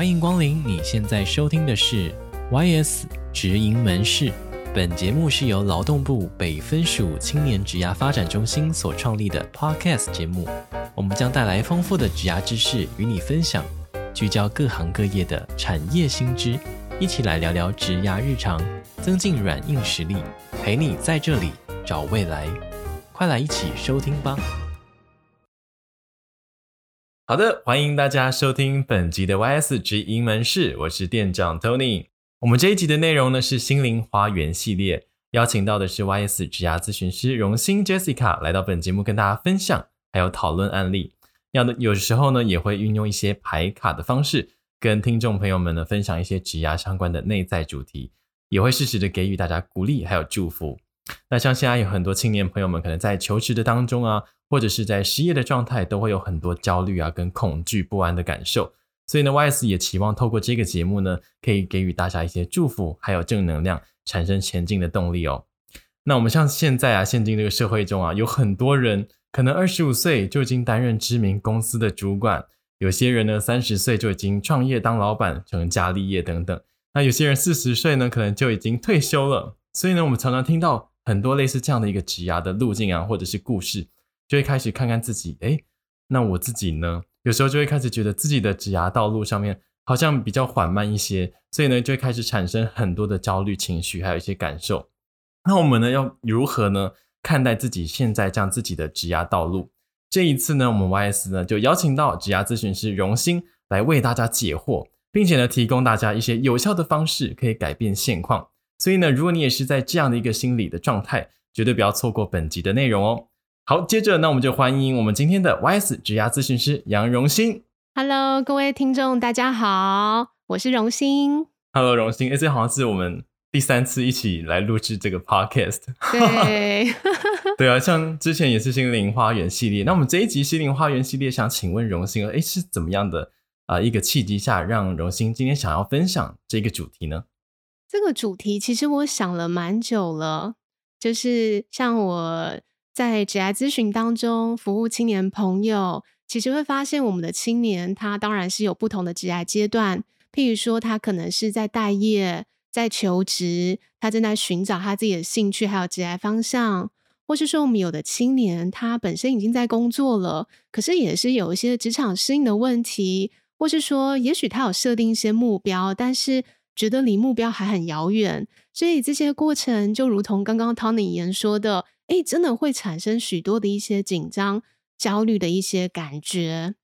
欢迎光临！你现在收听的是 YS 直营门市。本节目是由劳动部北分署青年职涯发展中心所创立的 Podcast 节目。我们将带来丰富的职涯知识与你分享，聚焦各行各业的产业新知，一起来聊聊职涯日常，增进软硬实力，陪你在这里找未来。快来一起收听吧！好的，欢迎大家收听本集的 YS 职营门市，我是店长 Tony。我们这一集的内容呢是心灵花园系列，邀请到的是 YS 职涯咨询师荣心 Jessica 来到本节目跟大家分享，还有讨论案例。要的有时候呢也会运用一些牌卡的方式，跟听众朋友们呢分享一些职涯相关的内在主题，也会适时的给予大家鼓励还有祝福。那像现在有很多青年朋友们可能在求职的当中啊，或者是在失业的状态，都会有很多焦虑啊跟恐惧不安的感受。所以呢，YS 也期望透过这个节目呢，可以给予大家一些祝福，还有正能量，产生前进的动力哦。那我们像现在啊，现今这个社会中啊，有很多人。可能二十五岁就已经担任知名公司的主管，有些人呢三十岁就已经创业当老板，成家立业等等。那有些人四十岁呢，可能就已经退休了。所以呢，我们常常听到很多类似这样的一个职涯的路径啊，或者是故事，就会开始看看自己，诶，那我自己呢？有时候就会开始觉得自己的职涯道路上面好像比较缓慢一些，所以呢，就会开始产生很多的焦虑情绪，还有一些感受。那我们呢，要如何呢？看待自己现在这样自己的职涯道路，这一次呢，我们 YS 呢就邀请到职涯咨询师荣心来为大家解惑，并且呢提供大家一些有效的方式可以改变现况。所以呢，如果你也是在这样的一个心理的状态，绝对不要错过本集的内容哦。好，接着那我们就欢迎我们今天的 YS 职涯咨询师杨荣兴。Hello，各位听众，大家好，我是荣兴。Hello，荣兴，哎，这好像是我们。第三次一起来录制这个 podcast，对，对啊，像之前也是心灵花园系列，那我们这一集心灵花园系列，想请问荣兴，哎，是怎么样的啊、呃、一个契机下，让荣兴今天想要分享这个主题呢？这个主题其实我想了蛮久了，就是像我在职涯咨询当中服务青年朋友，其实会发现我们的青年他当然是有不同的职涯阶段，譬如说他可能是在待业。在求职，他正在寻找他自己的兴趣，还有职业方向，或是说我们有的青年，他本身已经在工作了，可是也是有一些职场适应的问题，或是说，也许他有设定一些目标，但是觉得离目标还很遥远，所以这些过程就如同刚刚 Tony 言说的，诶，真的会产生许多的一些紧张、焦虑的一些感觉。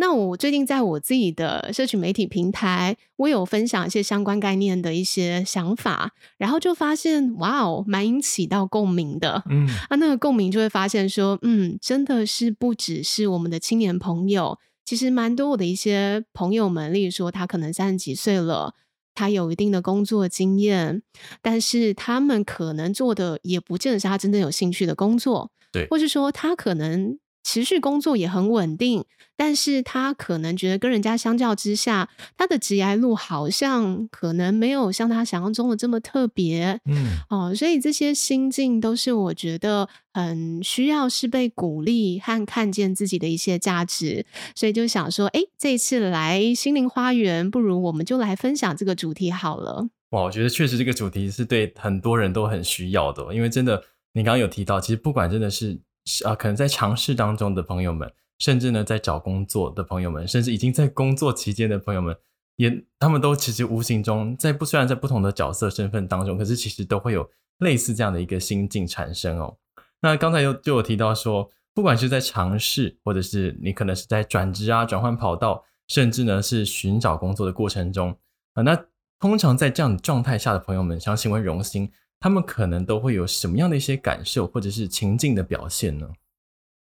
那我最近在我自己的社群媒体平台，我有分享一些相关概念的一些想法，然后就发现，哇哦，蛮引起到共鸣的。嗯，啊，那个共鸣就会发现说，嗯，真的是不只是我们的青年朋友，其实蛮多我的一些朋友们，例如说他可能三十几岁了，他有一定的工作经验，但是他们可能做的也不见得是他真正有兴趣的工作，对，或是说他可能。持续工作也很稳定，但是他可能觉得跟人家相较之下，他的职业路好像可能没有像他想象中的这么特别，嗯，哦，所以这些心境都是我觉得很需要是被鼓励和看见自己的一些价值，所以就想说，哎，这一次来心灵花园，不如我们就来分享这个主题好了。哇，我觉得确实这个主题是对很多人都很需要的，因为真的，你刚刚有提到，其实不管真的是。啊，可能在尝试当中的朋友们，甚至呢，在找工作的朋友们，甚至已经在工作期间的朋友们，也他们都其实无形中在不虽然在不同的角色身份当中，可是其实都会有类似这样的一个心境产生哦。那刚才又就有提到说，不管是在尝试，或者是你可能是在转职啊、转换跑道，甚至呢是寻找工作的过程中啊，那通常在这样的状态下的朋友们，想请问荣心。他们可能都会有什么样的一些感受，或者是情境的表现呢？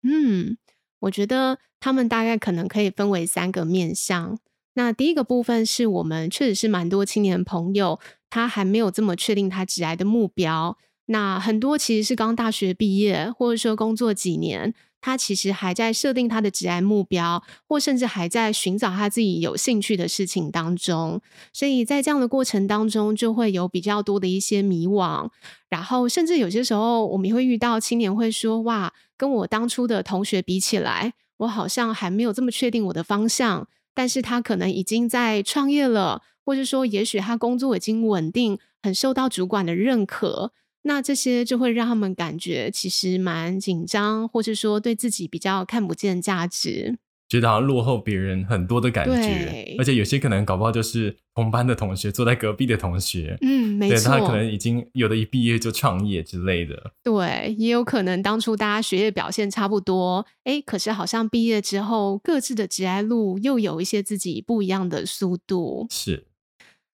嗯，我觉得他们大概可能可以分为三个面向。那第一个部分是我们确实是蛮多青年朋友，他还没有这么确定他职涯的目标。那很多其实是刚大学毕业，或者说工作几年。他其实还在设定他的职业目标，或甚至还在寻找他自己有兴趣的事情当中，所以在这样的过程当中，就会有比较多的一些迷惘，然后甚至有些时候，我们也会遇到青年会说：“哇，跟我当初的同学比起来，我好像还没有这么确定我的方向。”但是他可能已经在创业了，或者说也许他工作已经稳定，很受到主管的认可，那这些就会让他们感觉其实蛮紧张，或是说对自己比较看不见价值。觉得好像落后别人很多的感觉，而且有些可能搞不好就是同班的同学，坐在隔壁的同学，嗯，没错，他可能已经有的一毕业就创业之类的，对，也有可能当初大家学业表现差不多，哎，可是好像毕业之后各自的职业路又有一些自己不一样的速度，是。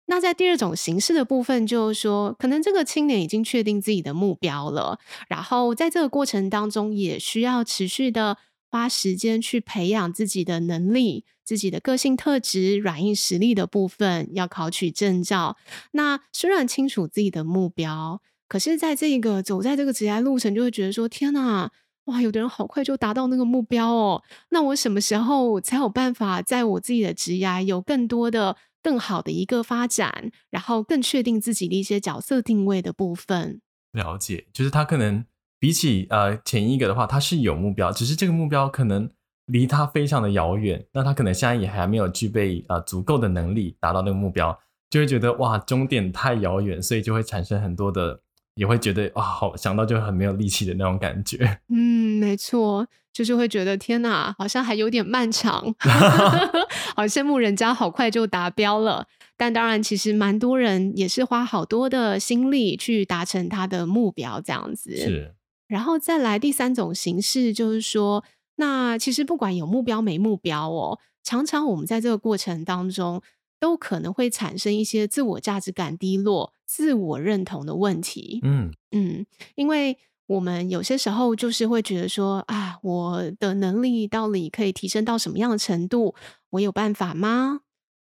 那在第二种形式的部分，就是说，可能这个青年已经确定自己的目标了，然后在这个过程当中，也需要持续的。花时间去培养自己的能力、自己的个性特质、软硬实力的部分，要考取证照。那虽然清楚自己的目标，可是在这个走在这个职业路程，就会觉得说：天哪，哇，有的人好快就达到那个目标哦。那我什么时候才有办法在我自己的职涯有更多的、更好的一个发展，然后更确定自己的一些角色定位的部分？了解，就是他可能。比起呃前一个的话，他是有目标，只是这个目标可能离他非常的遥远，那他可能现在也还没有具备呃足够的能力达到那个目标，就会觉得哇终点太遥远，所以就会产生很多的，也会觉得哇好想到就很没有力气的那种感觉。嗯，没错，就是会觉得天哪，好像还有点漫长，好羡慕人家好快就达标了，但当然其实蛮多人也是花好多的心力去达成他的目标，这样子是。然后再来第三种形式，就是说，那其实不管有目标没目标哦，常常我们在这个过程当中，都可能会产生一些自我价值感低落、自我认同的问题。嗯嗯，因为我们有些时候就是会觉得说，啊，我的能力到底可以提升到什么样的程度？我有办法吗？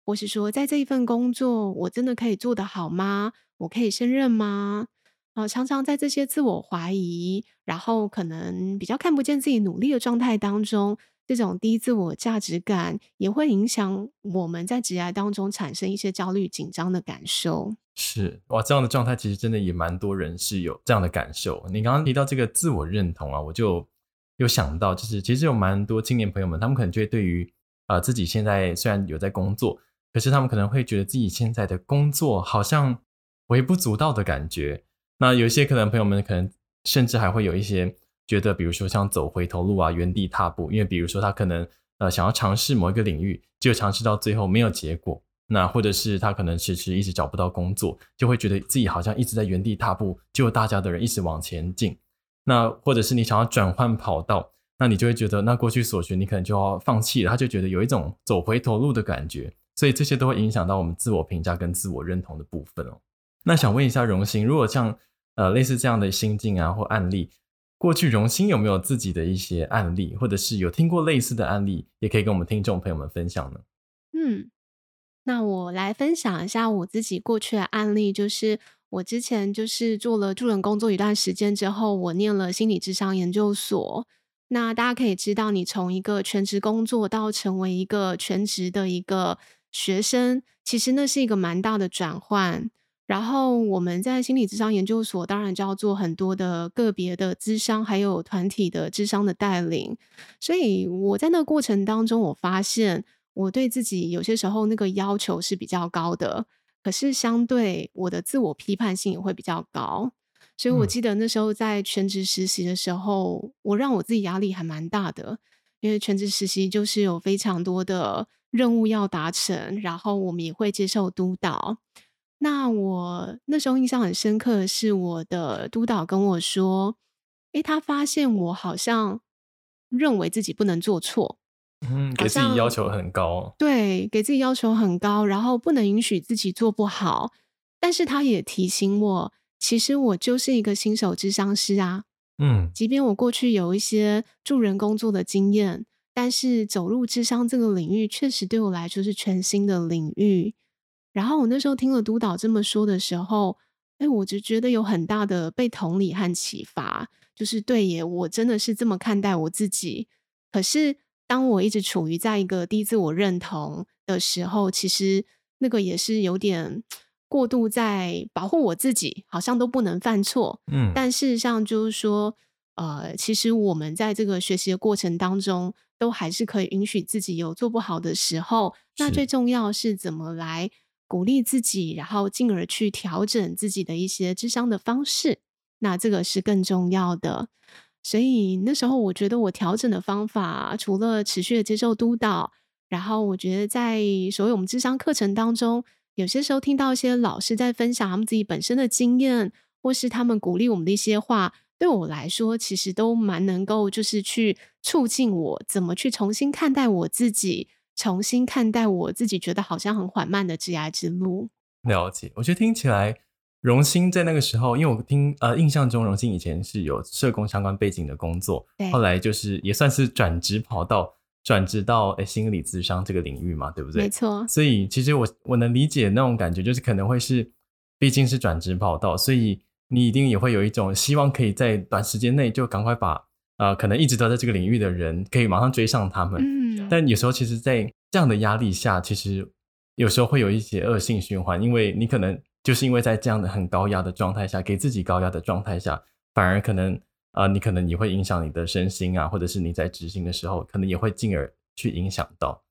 或是说，在这一份工作，我真的可以做得好吗？我可以胜任吗？啊常常在这些自我怀疑，然后可能比较看不见自己努力的状态当中，这种低自我价值感也会影响我们在职业当中产生一些焦虑、紧张的感受。是哇，这样的状态其实真的也蛮多人是有这样的感受。你刚刚提到这个自我认同啊，我就有想到，就是其实有蛮多青年朋友们，他们可能就会对于啊、自己现在虽然有在工作，可是他们可能会觉得自己现在的工作好像微不足道的感觉。那有一些可能朋友们可能甚至还会有一些觉得，比如说像走回头路啊，原地踏步，因为比如说他可能呃想要尝试某一个领域，就尝试到最后没有结果，那或者是他可能迟迟一直找不到工作，就会觉得自己好像一直在原地踏步，就大家的人一直往前进。那或者是你想要转换跑道，那你就会觉得那过去所学你可能就要放弃了，他就觉得有一种走回头路的感觉，所以这些都会影响到我们自我评价跟自我认同的部分哦。那想问一下榕炘，如果像呃，类似这样的心境啊，或案例，过去榕炘有没有自己的一些案例，或者是有听过类似的案例，也可以跟我们听众朋友们分享呢？嗯，那我来分享一下我自己过去的案例，就是我之前就是做了助人工作一段时间之后，我念了心理智商研究所。那大家可以知道，你从一个全职工作到成为一个全职的一个学生，其实那是一个蛮大的转换。然后我们在心理智商研究所，当然就要做很多的个别的咨商，还有团体的智商的带领。所以我在那个过程当中，我发现我对自己有些时候那个要求是比较高的，可是相对我的自我批判性也会比较高。所以我记得那时候在全职实习的时候，我让我自己压力还蛮大的，因为全职实习就是有非常多的任务要达成，然后我们也会接受督导。那我那时候印象很深刻的是，我的督导跟我说：“诶，他发现我好像认为自己不能做错，嗯，给自己要求很高，对，给自己要求很高，然后不能允许自己做不好。但是他也提醒我，其实我就是一个新手智商师啊，嗯，即便我过去有一些助人工作的经验，但是走入智商这个领域，确实对我来说是全新的领域。”然后我那时候听了督导这么说的时候，哎，我就觉得有很大的被同理和启发，就是对耶，我真的是这么看待我自己。可是当我一直处于在一个低自我认同的时候，其实那个也是有点过度在保护我自己，好像都不能犯错。嗯，但事实上就是说，呃，其实我们在这个学习的过程当中，都还是可以允许自己有做不好的时候。那最重要是怎么来鼓励自己，然后进而去调整自己的一些智商的方式。那这个是更重要的。所以那时候我觉得我调整的方法，除了持续的接受督导，然后我觉得在所有我们智商课程当中，有些时候听到一些老师在分享他们自己本身的经验，或是他们鼓励我们的一些话。对我来说，其实都蛮能够，就是去促进我怎么去重新看待我自己，重新看待我自己觉得好像很缓慢的职涯之路。了解，我觉得听起来，榕炘在那个时候，因为我听呃印象中，荣兴以前是有社工相关背景的工作，对后来就是也算是转职跑道，转职到诶心理咨商这个领域嘛，对不对？没错。所以其实我我能理解那种感觉，就是可能会是，毕竟是转职跑道，所以。你一定也会有一种希望，可以在短时间内就赶快把呃，可能一直都在这个领域的人，可以马上追上他们。嗯，但有时候其实，在这样的压力下，其实有时候会有一些恶性循环，因为你可能就是因为在这样的很高压的状态下，给自己高压的状态下，反而可能啊、呃，你可能也会影响你的身心啊，或者是你在执行的时候，可能也会进而去影响到。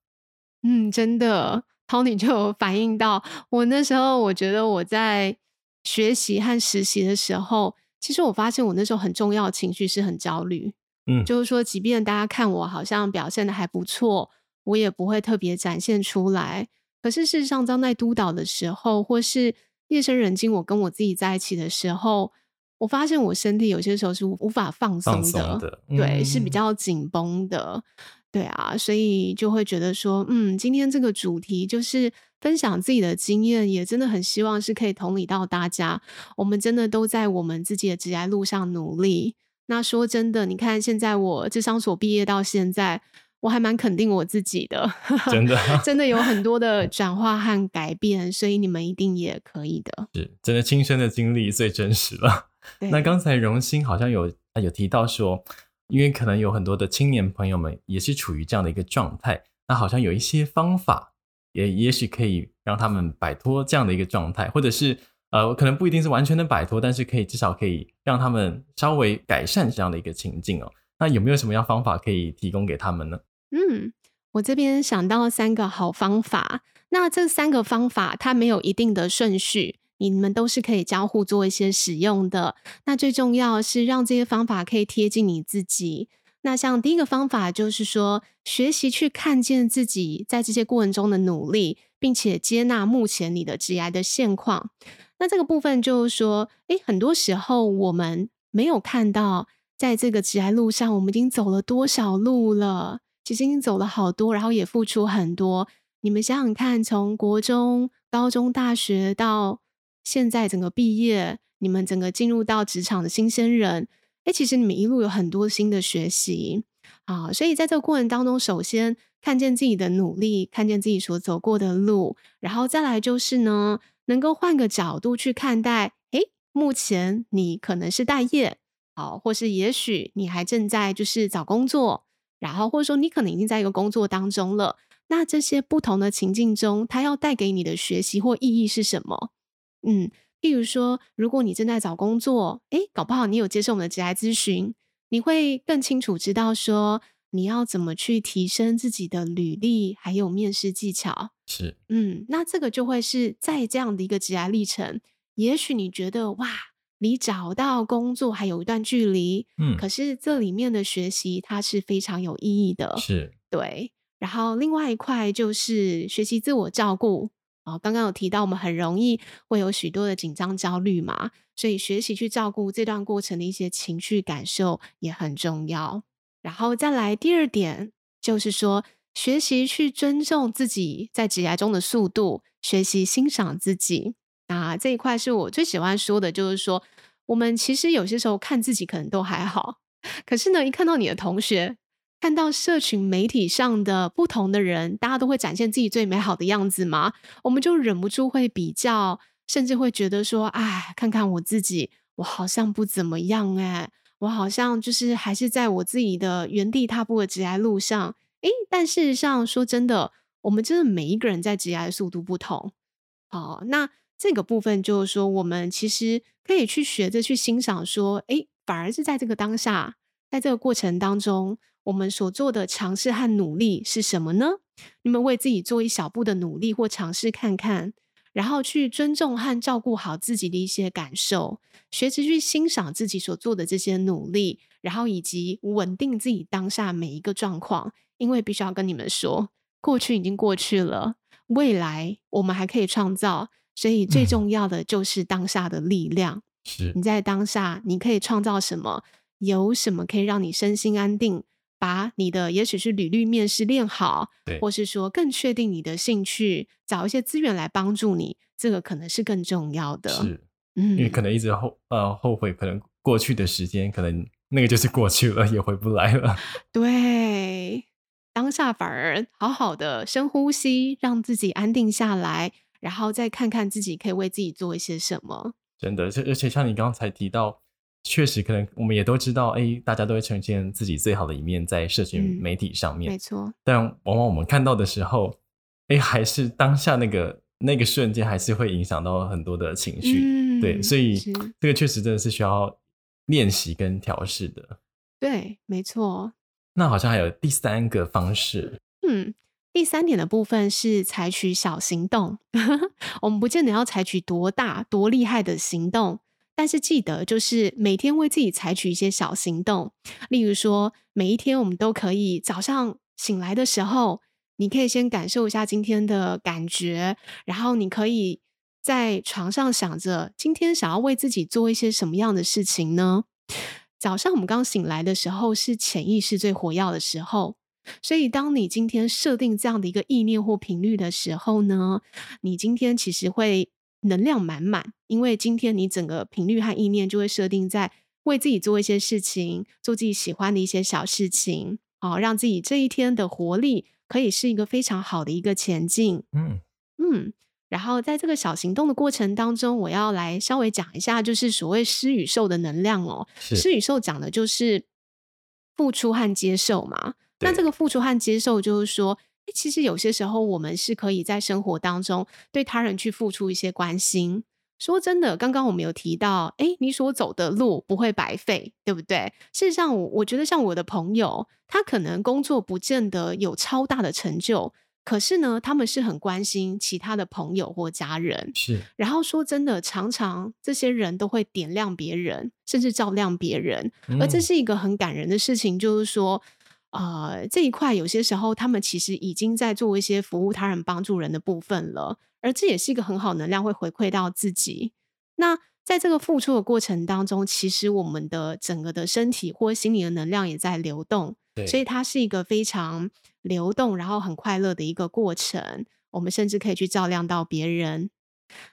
嗯，真的，Tony 就有反映到我那时候，我觉得我在。学习和实习的时候，其实我发现我那时候很重要的情绪是很焦虑。嗯，就是说，即便大家看我好像表现的还不错，我也不会特别展现出来。可是事实上，当在督导的时候，或是夜深人静，我跟我自己在一起的时候，我发现我身体有些时候是无法放松的，松的，嗯，对，是比较紧绷的。对啊，所以就会觉得说，嗯，今天这个主题就是。分享自己的经验，也真的很希望是可以同理到大家。我们真的都在我们自己的职业路上努力。那说真的，你看现在我智商所毕业到现在，我还蛮肯定我自己的，真的真的有很多的 转化和改变，所以你们一定也可以的。是，真的亲身的经历最真实了。那刚才荣兴好像有有提到说，因为可能有很多的青年朋友们也是处于这样的一个状态，那好像有一些方法。也也许可以让他们摆脱这样的一个状态，或者是呃，可能不一定是完全的摆脱，但是可以至少可以让他们稍微改善这样的一个情境哦。那有没有什么样方法可以提供给他们呢？嗯，我这边想到三个好方法。那这三个方法它没有一定的顺序，你们都是可以交互做一些使用的。那最重要是让这些方法可以贴近你自己。那像第一个方法就是说，学习去看见自己在这些过程中的努力，并且接纳目前你的职涯的现况。那这个部分就是说，诶，很多时候我们没有看到，在这个职涯路上，我们已经走了多少路了。其实已经走了好多，然后也付出很多。你们想想看，从国中、高中、大学到现在整个毕业，你们整个进入到职场的新鲜人。哎，其实你们一路有很多新的学习啊，所以在这个过程当中，首先看见自己的努力，看见自己所走过的路，然后再来就是呢，能够换个角度去看待。哎，目前你可能是待业，好，或是也许你还正在就是找工作，然后或者说你可能已经在一个工作当中了。那这些不同的情境中，它要带给你的学习或意义是什么？嗯。譬如说，如果你正在找工作，诶，搞不好你有接受我们的职涯咨询，你会更清楚知道说你要怎么去提升自己的履历，还有面试技巧。是，嗯，那这个就会是在这样的一个职涯历程，也许你觉得哇，离找到工作还有一段距离，嗯，可是这里面的学习它是非常有意义的，是，对。然后另外一块就是学习自我照顾。哦，刚刚有提到，我们很容易会有许多的紧张、焦虑嘛，所以学习去照顾这段过程的一些情绪感受也很重要。然后再来第二点，就是说学习去尊重自己在职涯中的速度，学习欣赏自己。啊，这一块是我最喜欢说的，就是说我们其实有些时候看自己可能都还好，可是呢，一看到你的同学。看到社群媒体上的不同的人，大家都会展现自己最美好的样子嘛？我们就忍不住会比较，甚至会觉得说：“哎，看看我自己，我好像不怎么样哎，我好像就是还是在我自己的原地踏步的职涯路上。”诶，但事实上说真的，我们真的每一个人在职涯的速度不同。好，那这个部分就是说，我们其实可以去学着去欣赏，说：“诶，反而是在这个当下。”在这个过程当中，我们所做的尝试和努力是什么呢？你们为自己做一小步的努力或尝试看看，然后去尊重和照顾好自己的一些感受，学着去欣赏自己所做的这些努力，然后以及稳定自己当下每一个状况。因为必须要跟你们说，过去已经过去了，未来我们还可以创造。所以最重要的就是当下的力量。是，你在当下，你可以创造什么？有什么可以让你身心安定？把你的也许是履历面试练好，对，或是说更确定你的兴趣，找一些资源来帮助你，这个可能是更重要的。是，嗯，因为可能一直后呃后悔，可能过去的时间，可能那个就是过去了，也回不来了。对，当下反而好好的深呼吸，让自己安定下来。然后再看看自己可以为自己做一些什么。真的，而且像你刚才提到，确实可能我们也都知道，哎，大家都会呈现自己最好的一面在社群媒体上面。嗯，没错。但往往我们看到的时候，哎，还是当下那个那个瞬间，还是会影响到很多的情绪。嗯，对，所以这个确实真的是需要练习跟调试的。对，没错。那好像还有第三个方式。嗯。第三点的部分是采取小行动，我们不见得要采取多大多厉害的行动，但是记得就是每天为自己采取一些小行动。例如说，每一天我们都可以早上醒来的时候，你可以先感受一下今天的感觉，然后你可以在床上想着今天想要为自己做一些什么样的事情呢？早上我们刚醒来的时候是潜意识最活跃的时候。所以，当你今天设定这样的一个意念或频率的时候呢，你今天其实会能量满满，因为今天你整个频率和意念就会设定在为自己做一些事情，做自己喜欢的一些小事情，好，让自己这一天的活力可以是一个非常好的一个前进。嗯嗯，然后在这个小行动的过程当中，我要来稍微讲一下，就是所谓施与受的能量哦。施与受讲的就是付出和接受嘛。那这个付出和接受，就是说，其实有些时候我们是可以在生活当中对他人去付出一些关心。说真的，刚刚我们有提到，诶，你所走的路不会白费，对不对？事实上，我我觉得像我的朋友，他可能工作不见得有超大的成就，可是呢，他们是很关心其他的朋友或家人。是。然后说真的，常常这些人都会点亮别人，甚至照亮别人，而这是一个很感人的事情，就是说。呃，这一块有些时候，他们其实已经在做一些服务他人、帮助人的部分了，而这也是一个很好能量，会回馈到自己。那在这个付出的过程当中，其实我们的整个的身体或心理的能量也在流动，所以它是一个非常流动，然后很快乐的一个过程。我们甚至可以去照亮到别人。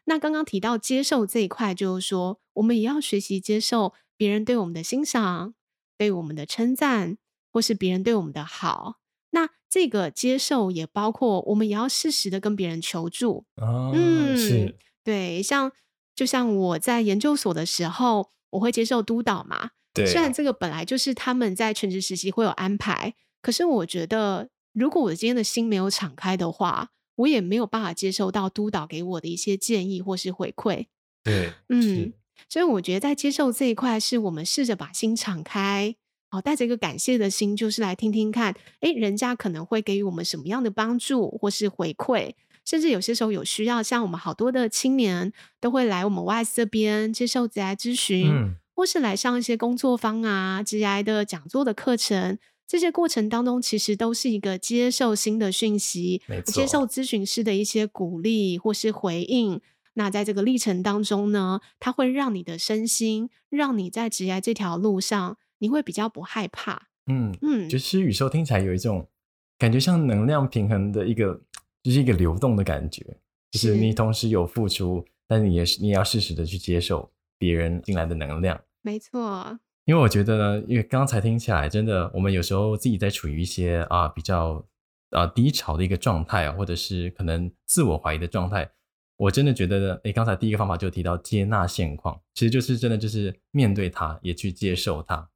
那刚刚提到接受这一块，就是说，我们也要学习接受别人对我们的欣赏，对我们的称赞。或是别人对我们的好，那这个接受也包括我们也要适时的跟别人求助。哦，嗯，是，对，像就像我在研究所的时候，我会接受督导嘛。对，虽然这个本来就是他们在全职实习会有安排，可是我觉得如果我今天的心没有敞开的话，我也没有办法接受到督导给我的一些建议或是回馈。对，嗯，所以我觉得在接受这一块，是我们试着把心敞开。好，带着一个感谢的心，就是来听听看，诶，人家可能会给予我们什么样的帮助或是回馈，甚至有些时候有需要，像我们好多的青年都会来我们 YS 这边接受职涯咨询，嗯，或是来上一些工作坊啊、职涯的讲座的课程。这些过程当中，其实都是一个接受新的讯息，接受咨询师的一些鼓励或是回应。那在这个历程当中呢，它会让你的身心，让你在职业这条路上。你会比较不害怕，嗯嗯，就施与收听起来有一种感觉，像能量平衡的一个，就是一个流动的感觉，就是你同时有付出，但是你也是你也要适时的去接受别人进来的能量，没错。因为我觉得呢，因为刚才听起来，真的，我们有时候自己在处于一些啊比较啊低潮的一个状态啊，或者是可能自我怀疑的状态，我真的觉得呢，诶，刚才第一个方法就提到接纳现况，其实就是真的就是面对它，也去接受它。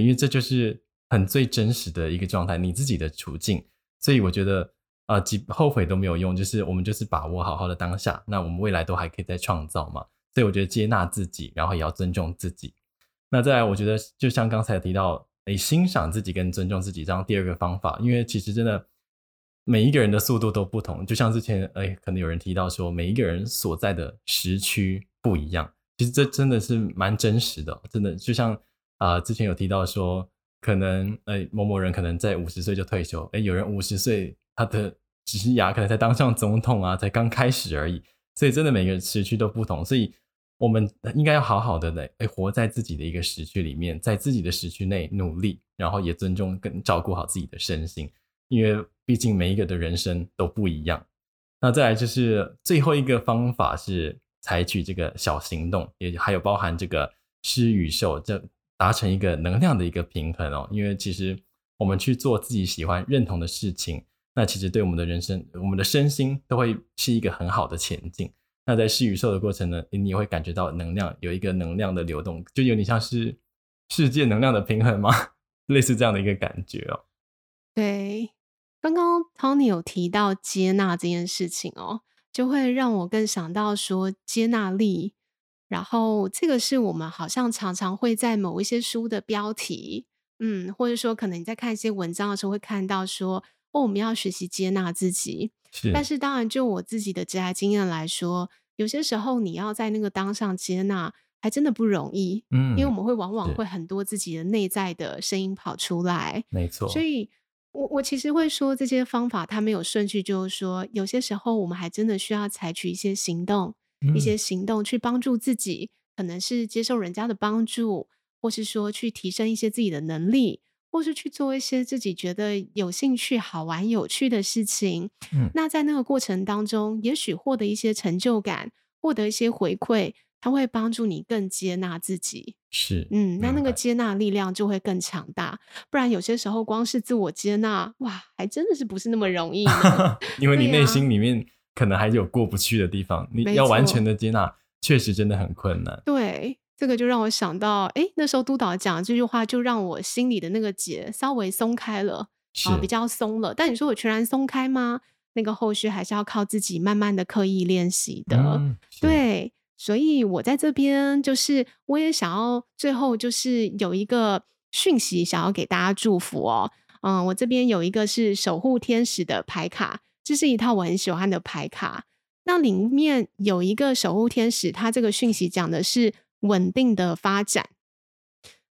因为这就是很最真实的一个状态，你自己的处境，所以我觉得啊，几、后悔都没有用，就是我们就是把握好好的当下，那我们未来都还可以再创造嘛。所以我觉得接纳自己，然后也要尊重自己。那再来，我觉得就像刚才提到，诶欣赏自己跟尊重自己这样第二个方法，因为其实真的每一个人的速度都不同，就像之前诶可能有人提到说，每一个人所在的时区不一样，其实这真的是蛮真实的，真的就像啊、之前有提到说，可能诶某某人可能在五十岁就退休，诶有人五十岁他的职涯可能才当上总统啊，才刚开始而已，所以真的每个时区都不同，所以。我们应该要好好的来，活在自己的一个时区里面，在自己的时区内努力，然后也尊重跟照顾好自己的身心，因为毕竟每一个的人生都不一样。那再来就是最后一个方法是采取这个小行动，也还有包含这个施与受，这达成一个能量的一个平衡哦。因为其实我们去做自己喜欢、认同的事情，那其实对我们的人生、我们的身心都会是一个很好的前进。那在施与受的过程呢，你也会感觉到能量有一个能量的流动，就有点像是世界能量的平衡吗？类似这样的一个感觉哦。对，刚刚 Tony 有提到接纳这件事情哦，就会让我更想到说接纳力。然后这个是我们好像常常会在某一些书的标题，嗯，或者说可能你在看一些文章的时候会看到说，哦，我们要学习接纳自己。是，但是当然，就我自己的职涯经验来说，有些时候你要在那个当上接纳，还真的不容易。嗯，因为我们会往往会很多自己的内在的声音跑出来。没错。所以我我其实会说这些方法它没有顺序，就是说有些时候我们还真的需要采取一些行动，嗯、一些行动去帮助自己，可能是接受人家的帮助，或是说去提升一些自己的能力。或是去做一些自己觉得有兴趣、好玩、有趣的事情。嗯，那在那个过程当中，也许获得一些成就感，获得一些回馈，它会帮助你更接纳自己。是，嗯，那那个接纳力量就会更强大。不然有些时候光是自我接纳，哇，还真的是不是那么容易呢？因为你内心里面可能还有过不去的地方，你要完全的接纳，确实真的很困难。对。这个就让我想到，哎，那时候督导讲这句话，就让我心里的那个结稍微松开了，啊，比较松了。但你说我全然松开吗？那个后续还是要靠自己慢慢的刻意练习的。嗯，对，所以我在这边就是，我也想要最后就是有一个讯息想要给大家祝福哦。嗯，我这边有一个是守护天使的牌卡，这是一套我很喜欢的牌卡。那里面有一个守护天使，它这个讯息讲的是。稳定的发展，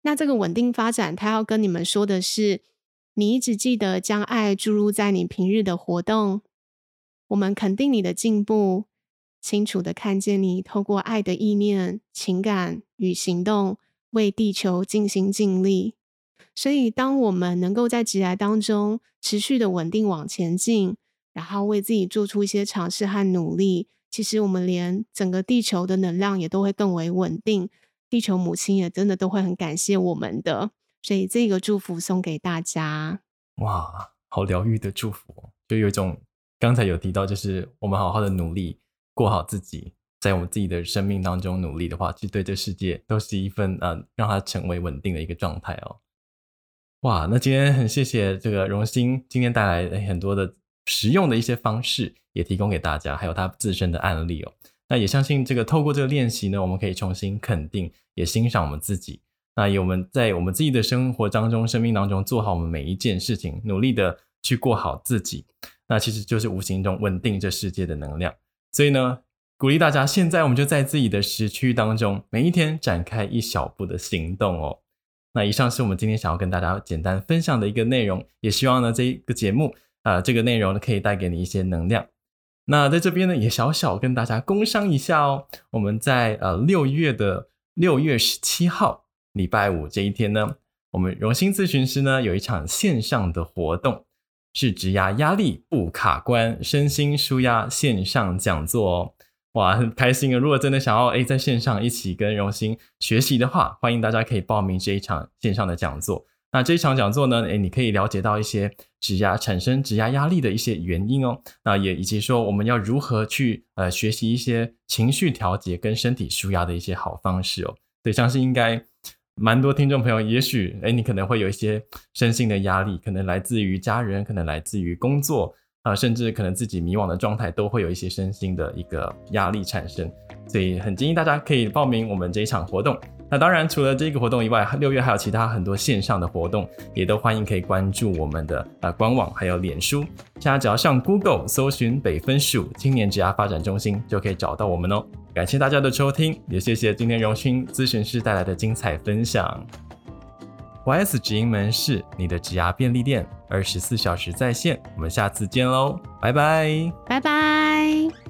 那这个稳定发展，他要跟你们说的是，你一直记得将爱注入在你平日的活动。我们肯定你的进步，清楚的看见你透过爱的意念、情感与行动，为地球尽心尽力。所以，当我们能够在职涯当中持续的稳定往前进，然后为自己做出一些尝试和努力。其实我们连整个地球的能量也都会更为稳定，地球母亲也真的都会很感谢我们的，所以这个祝福送给大家。哇，好疗愈的祝福，就有一种刚才有提到，就是我们好好的努力过好自己，在我们自己的生命当中努力的话，其实对这世界都是一份呃，让它成为稳定的一个状态哦。哇，那今天很谢谢这个榕炘今天带来很多的。实用的一些方式也提供给大家，还有他自身的案例哦。那也相信这个透过这个练习呢，我们可以重新肯定，也欣赏我们自己。那也我们在我们自己的生活当中、生命当中做好我们每一件事情，努力的去过好自己。那其实就是无形中稳定这世界的能量。所以呢，鼓励大家，现在我们就在自己的时区当中，每一天展开一小步的行动哦。那以上是我们今天想要跟大家简单分享的一个内容，也希望呢这一个节目。啊、这个内容呢可以带给你一些能量。那在这边呢，也小小跟大家工商一下哦。我们在呃六月的六月十七号礼拜五这一天呢，我们榕炘咨询师呢有一场线上的活动，是职压压力不卡关，身心舒压线上讲座哦。哇，很开心啊！如果真的想要诶在线上一起跟榕炘学习的话，欢迎大家可以报名这一场线上的讲座。那这一场讲座呢，诶，你可以了解到一些指压产生指压压力的一些原因哦。那也以及说我们要如何去呃学习一些情绪调节跟身体舒压的一些好方式哦。对相信应该蛮多听众朋友，也许诶你可能会有一些身心的压力，可能来自于家人，可能来自于工作啊、甚至可能自己迷惘的状态，都会有一些身心的一个压力产生。所以很建议大家可以报名我们这一场活动。那当然，除了这个活动以外，六月还有其他很多线上的活动，也都欢迎可以关注我们的呃官网还有脸书。现在只要上 Google 搜寻北分署青年职涯发展中心，就可以找到我们哦。感谢大家的收听，也谢谢今天荣勋咨询师带来的精彩分享。YS 职营门市，你的职涯便利店，二十四小时在线。我们下次见喽，拜拜，拜拜。